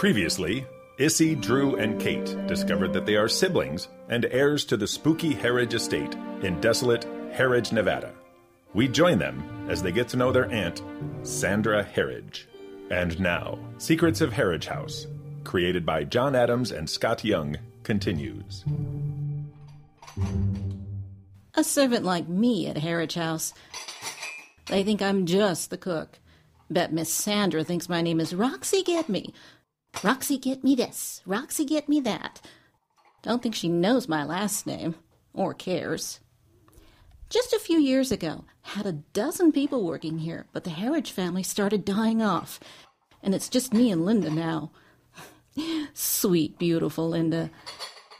Previously, Issy, Drew, and Cate discovered that they are siblings and heirs to the spooky Harridge estate in desolate Harridge, Nevada. We join them as they get to know their aunt, Sandra Harridge. And now, Secrets of Harridge House, created by John Adams and Scott Young, continues. A servant like me at Harridge House. They think I'm just the cook. Bet Miss Sandra thinks my name is Roxie Get Me. Roxie Get Me this, Roxie Get Me that. Don't think she knows my last name, or cares. Just a few years ago, had a dozen people working here, but the Harridge family started dying off, and it's just me and Linda now. Sweet, beautiful Linda.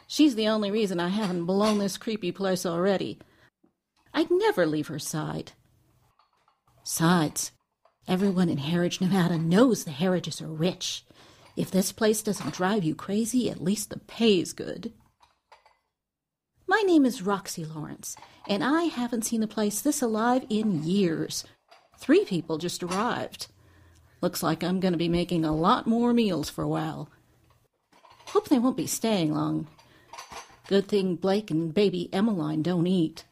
She's the only reason I haven't blown this creepy place already. I'd never leave her side. Besides, everyone in Harridge, Nevada knows the Harridges are rich. If this place doesn't drive you crazy, at least the pay's good. My name is Roxie Lawrence, and I haven't seen the place this alive in years. Three people just arrived. Looks like I'm going to be making a lot more meals for a while. Hope they won't be staying long. Good thing Blake and baby Emmeline don't eat.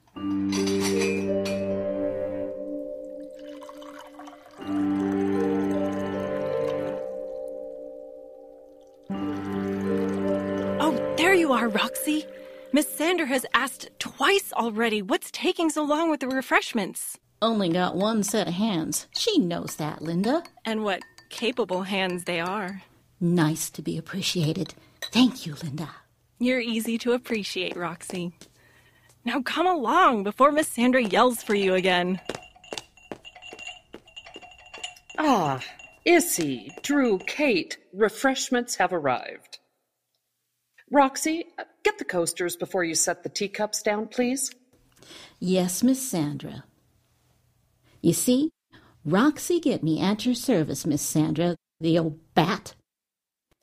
There Roxie. Miss Sandra has asked twice already what's taking so long with the refreshments. Only got one set of hands. She knows that, Linda. And what capable hands they are. Nice to be appreciated. Thank you, Linda. You're easy to appreciate, Roxie. Now come along before Miss Sandra yells for you again. Ah, Issy, Drew, Cate, refreshments have arrived. Roxie, uh, get the coasters before you set the teacups down, please. Yes, Miss Sandra. You see, Roxie get me at your service, Miss Sandra, the old bat.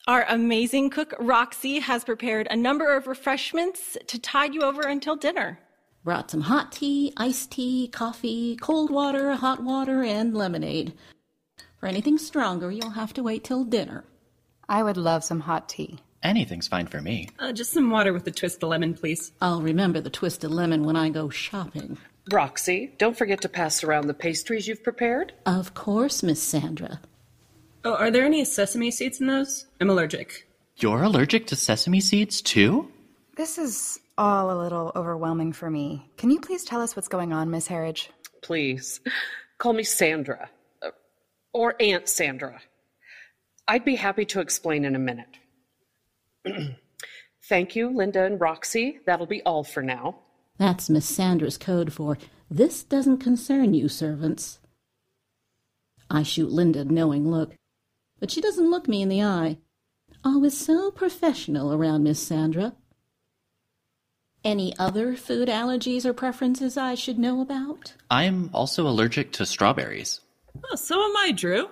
Our amazing cook, Roxie, has prepared a number of refreshments to tide you over until dinner. Brought some hot tea, iced tea, coffee, cold water, hot water, and lemonade. For anything stronger, you'll have to wait till dinner. I would love some hot tea. Anything's fine for me. Uh, just some water with a twist of lemon, please. I'll remember the twist of lemon when I go shopping. Roxie, don't forget to pass around the pastries you've prepared. Of course, Miss Sandra. Oh, are there any sesame seeds in those? I'm allergic. You're allergic to sesame seeds too? This is all a little overwhelming for me. Can you please tell us what's going on, Miss Harridge? Please, call me Sandra. uh, Or Aunt Sandra. I'd be happy to explain in a minute. Thank you, Linda and Roxie. That'll be all for now. That's Miss Sandra's code for this doesn't concern you, servants. I shoot Linda a knowing look, but she doesn't look me in the eye. Always so professional around Miss Sandra. Any other food allergies or preferences I should know about? I'm also allergic to strawberries. Oh, so am I, Drew.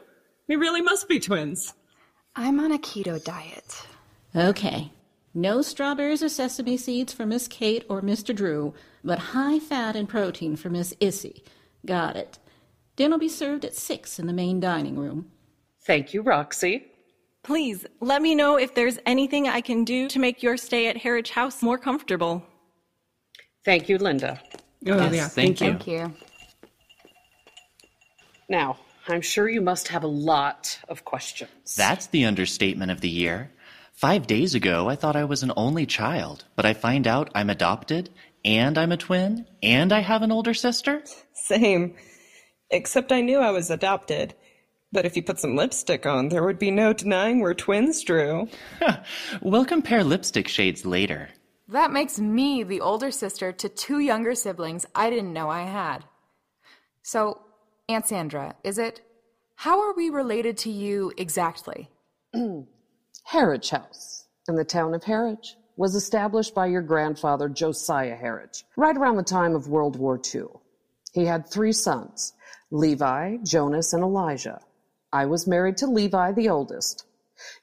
We really must be twins. I'm on a keto diet. Okay. No strawberries or sesame seeds for Miss Cate or Mr. Drew, but high fat and protein for Miss Issy. Got it. Dinner'll be served at six in the main dining room. Thank you, Roxie. Please let me know if there's anything I can do to make your stay at Harridge House more comfortable. Thank you, Linda. Oh, Yes, yeah. thank you. Thank you. Now, I'm sure you must have a lot of questions. That's the understatement of the year. Five days ago, I thought I was an only child, but I find out I'm adopted, and I'm a twin, and I have an older sister? Same. Except I knew I was adopted. But if you put some lipstick on, there would be no denying we're twins, Drew. We'll compare lipstick shades later. That makes me the older sister to two younger siblings I didn't know I had. So, Aunt Sandra, is it? How are we related to you exactly? Harridge House in the town of Harridge was established by your grandfather Josiah Harridge right around the time of World War II. He had three sons, Levi, Jonas, and Elijah. I was married to Levi, the oldest.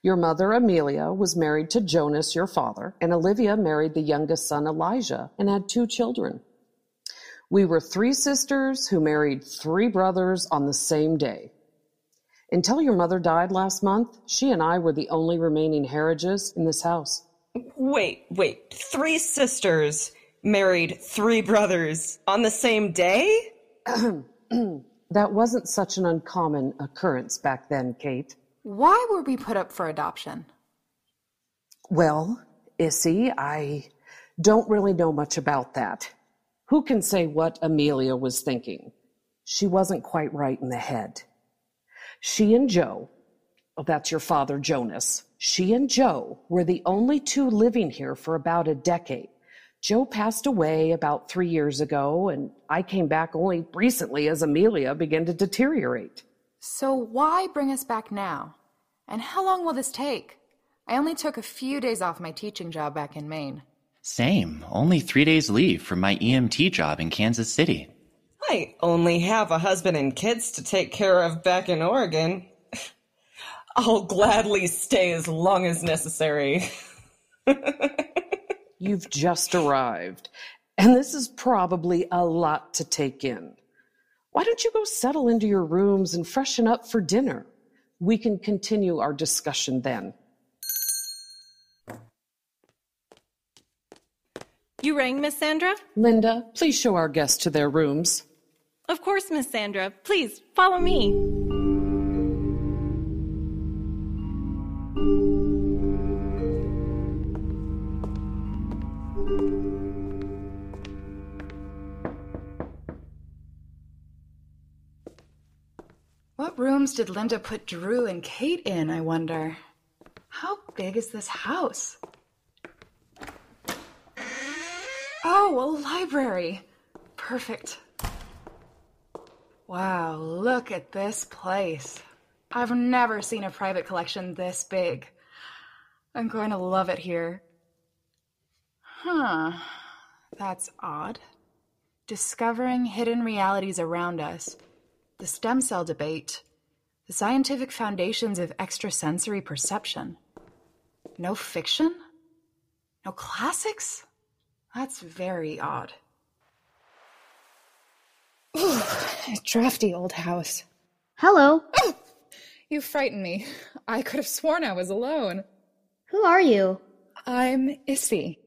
Your mother, Amelia, was married to Jonas, your father, and Olivia married the youngest son, Elijah, and had two children. We were three sisters who married three brothers on the same day. Until your mother died last month, she and I were the only remaining Harridges in this house. Wait, wait. Three sisters married three brothers on the same day? that wasn't such an uncommon occurrence back then, Cate. Why were we put up for adoption? Well, Issy, I don't really know much about that. Who can say what Amelia was thinking? She wasn't quite right in the head. She and Joe, oh, that's your father, Jonas, she and Joe were the only two living here for about a decade. Joe passed away about three years ago, and I came back only recently as Amelia began to deteriorate. So, why bring us back now? And how long will this take? I only took a few days off my teaching job back in Maine. Same. Only three days leave from my EMT job in Kansas City. I only have a husband and kids to take care of back in Oregon. I'll gladly stay as long as necessary. You've just arrived, and this is probably a lot to take in. Why don't you go settle into your rooms and freshen up for dinner? We can continue our discussion then. You rang, Miss Sandra? Linda, please show our guests to their rooms. Of course, Miss Sandra. Please follow me. What rooms did Linda put Drew and Cate in, I wonder? How big is this house? Oh, a library. Perfect. Wow, look at this place. I've never seen a private collection this big. I'm going to love it here. Huh. That's odd. Discovering hidden realities around us, the stem cell debate, the scientific foundations of extrasensory perception. No fiction? No classics? That's very odd. Ooh, drafty old house. Hello. Oh, you frighten me. I could have sworn I was alone. Who are you? I'm Issy.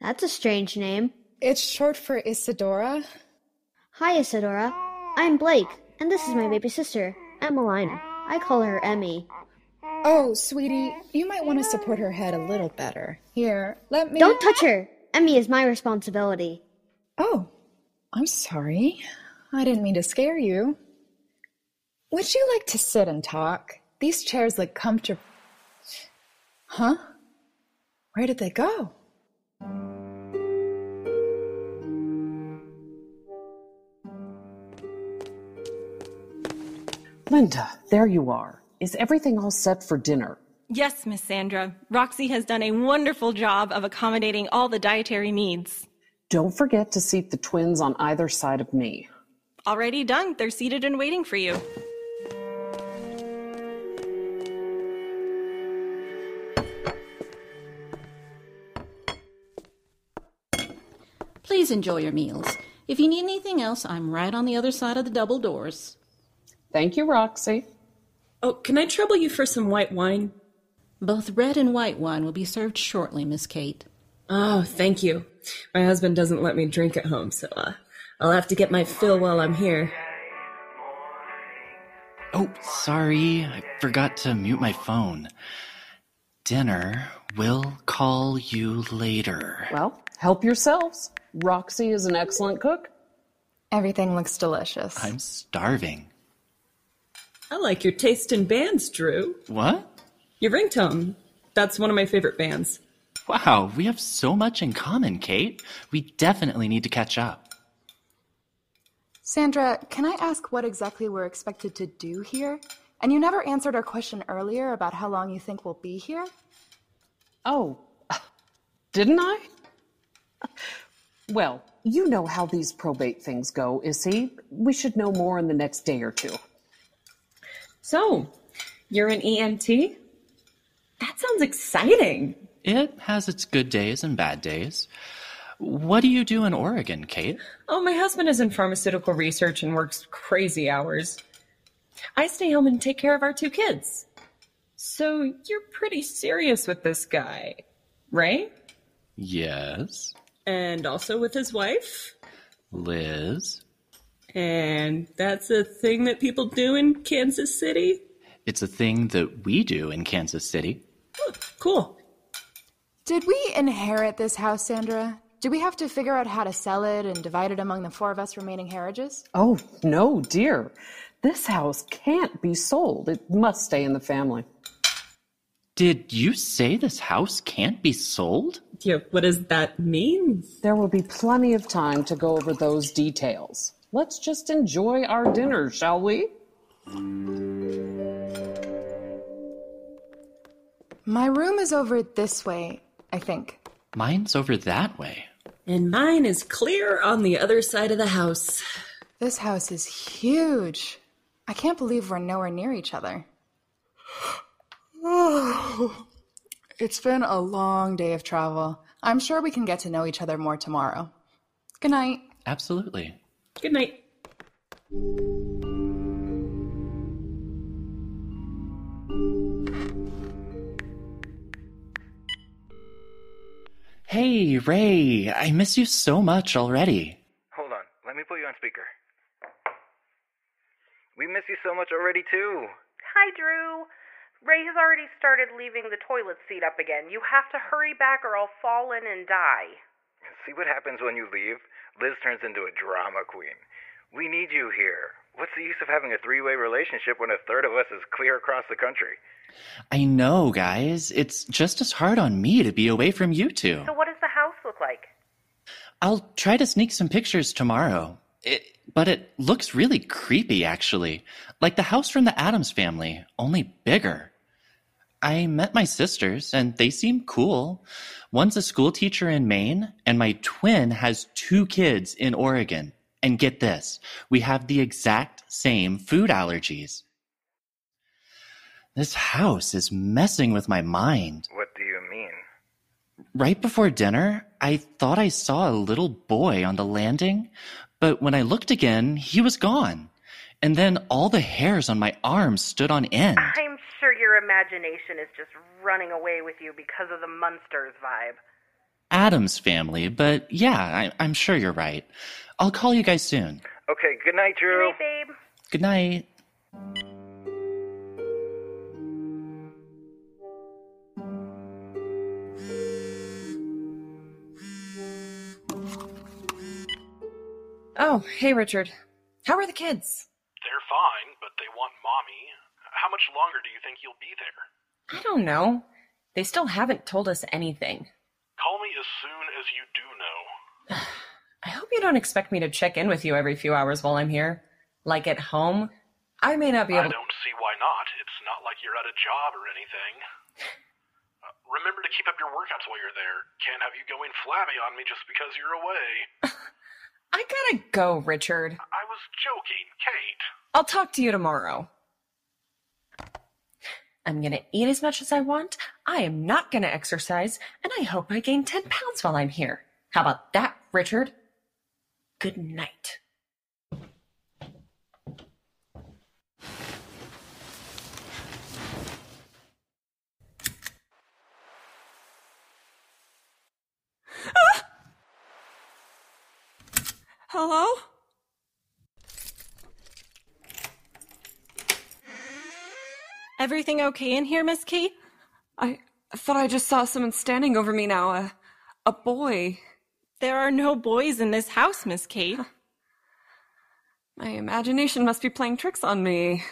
That's a strange name. It's short for Isadora. Hi, Isadora. I'm Blake, and this is my baby sister, Emmeline. I call her Emmy. Oh, sweetie, you might want to support her head a little better. Here, let me. Don't touch her! Emmy is my responsibility. Oh, I'm sorry. I didn't mean to scare you. Would you like to sit and talk? These chairs look comfortable. Huh? Where did they go? Linda, there you are. Is everything all set for dinner? Yes, Miss Sandra. Roxie has done a wonderful job of accommodating all the dietary needs. Don't forget to seat the twins on either side of me. Already done. They're seated and waiting for you. Please enjoy your meals. If you need anything else, I'm right on the other side of the double doors. Thank you, Roxie. Oh, can I trouble you for some white wine? Both red and white wine will be served shortly, Miss Cate. Oh, thank you. My husband doesn't let me drink at home, so uh, I'll have to get my fill while I'm here. Oh, sorry. I forgot to mute my phone. Dinner will call you later. Well, help yourselves. Roxie is an excellent cook. Everything looks delicious. I'm starving. I like your taste in bands, Drew. What? Your ringtone. That's one of my favorite bands. Wow, we have so much in common, Cate. We definitely need to catch up. Sandra, can I ask what exactly we're expected to do here? And you never answered our question earlier about how long you think we'll be here? Oh, didn't I? Well, you know how these probate things go, Issy. We should know more in the next day or two. So, you're an EMT? That sounds exciting. It has its good days and bad days. What do you do in Oregon, Cate? Oh, my husband is in pharmaceutical research and works crazy hours. I stay home and take care of our two kids. So you're pretty serious with this guy, right? Yes. And also with his wife? Liz. And that's a thing that people do in Kansas City? It's a thing that we do in Kansas City. Oh, cool. Did we inherit this house, Sandra? Do we have to figure out how to sell it and divide it among the four of us remaining Harridges? Oh, no, dear. This house can't be sold. It must stay in the family. Did you say this house can't be sold? Yeah, what does that mean? There will be plenty of time to go over those details. Let's just enjoy our dinner, shall we? My room is over this way, I think. Mine's over that way. And mine is clear on the other side of the house. This house is huge. I can't believe we're nowhere near each other. it's been a long day of travel. I'm sure we can get to know each other more tomorrow. Good night. Absolutely. Good night. Hey, Ray, I miss you so much already. Hold on, let me put you on speaker. We miss you so much already, too. Hi, Drew. Ray has already started leaving the toilet seat up again. You have to hurry back or I'll fall in and die. See what happens when you leave? Liz turns into a drama queen. We need you here. What's the use of having a three way relationship when a third of us is clear across the country? I know, guys. It's just as hard on me to be away from you two. So, what does the house look like? I'll try to sneak some pictures tomorrow. It, but it looks really creepy, actually. Like the house from the Addams family, only bigger. I met my sisters, and they seem cool. One's a school teacher in Maine, and my twin has two kids in Oregon. And get this, we have the exact same food allergies. This house is messing with my mind. What do you mean? Right before dinner, I thought I saw a little boy on the landing, but when I looked again, he was gone. And then all the hairs on my arms stood on end. I'm sure your imagination is just running away with you because of the Munsters vibe. Addams family, but yeah, I, I'm sure you're right. I'll call you guys soon. Okay, good night, Drew. Good night, babe. Good night. Oh, hey, Richard. How are the kids? They're fine, but they want mommy. How much longer do you think you'll be there? I don't know. They still haven't told us anything. Call me as soon as you do know. I hope you don't expect me to check in with you every few hours while I'm here. Like at home. I may not be able to- I don't see why not. It's not like you're at a job or anything. Uh, remember to keep up your workouts while you're there. Can't have you going flabby on me just because you're away. I gotta go, Richard. I was joking, Cate. I'll talk to you tomorrow. I'm gonna eat as much as I want. I am not gonna exercise, and I hope I gain 10 pounds while I'm here. How about that, Richard? Good night. Hello? Everything okay in here, Miss Cate? I thought I just saw someone standing over me now. A, a boy. There are no boys in this house, Miss Cate. My imagination must be playing tricks on me.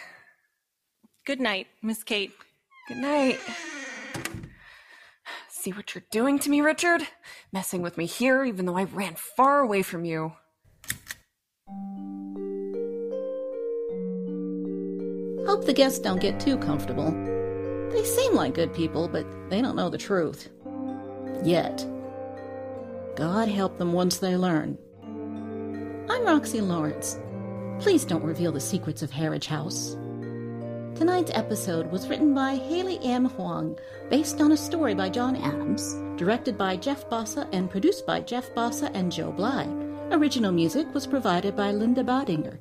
Good night, Miss Cate. Good night. See what you're doing to me, Richard? Messing with me here, even though I ran far away from you. Hope the guests don't get too comfortable. They seem like good people, but they don't know the truth. Yet. God help them once they learn. I'm Roxie Lawrence. Please don't reveal the secrets of Harridge House. Tonight's episode was written by Haley M. Hwang, based on a story by John Adams, directed by Jeff Basa, and produced by Jeff Basa and Joe Bly. Original music was provided by Linda Badinger.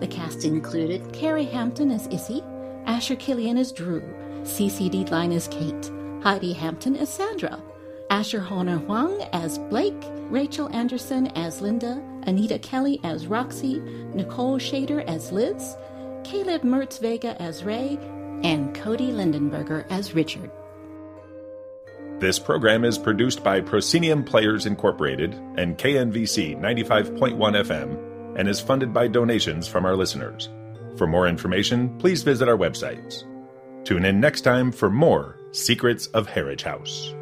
The cast included Cary Hampton as Issy, Asher Killian as Drew, Cece Dietlein as Cate, Heidi Hampton as Sandra, Asher Honor Hwang as Blake, Rachel Anderson as Linda, Anita Kelley as Roxie, Nicole Schader as Liz, Caleb Mertz Vega as Ray, and Cody Lindenberger as Richard. This program is produced by Proscenium Players Incorporated and KNVC 95.1 FM and is funded by donations from our listeners. For more information, please visit our websites. Tune in next time for more Secrets of Harridge House.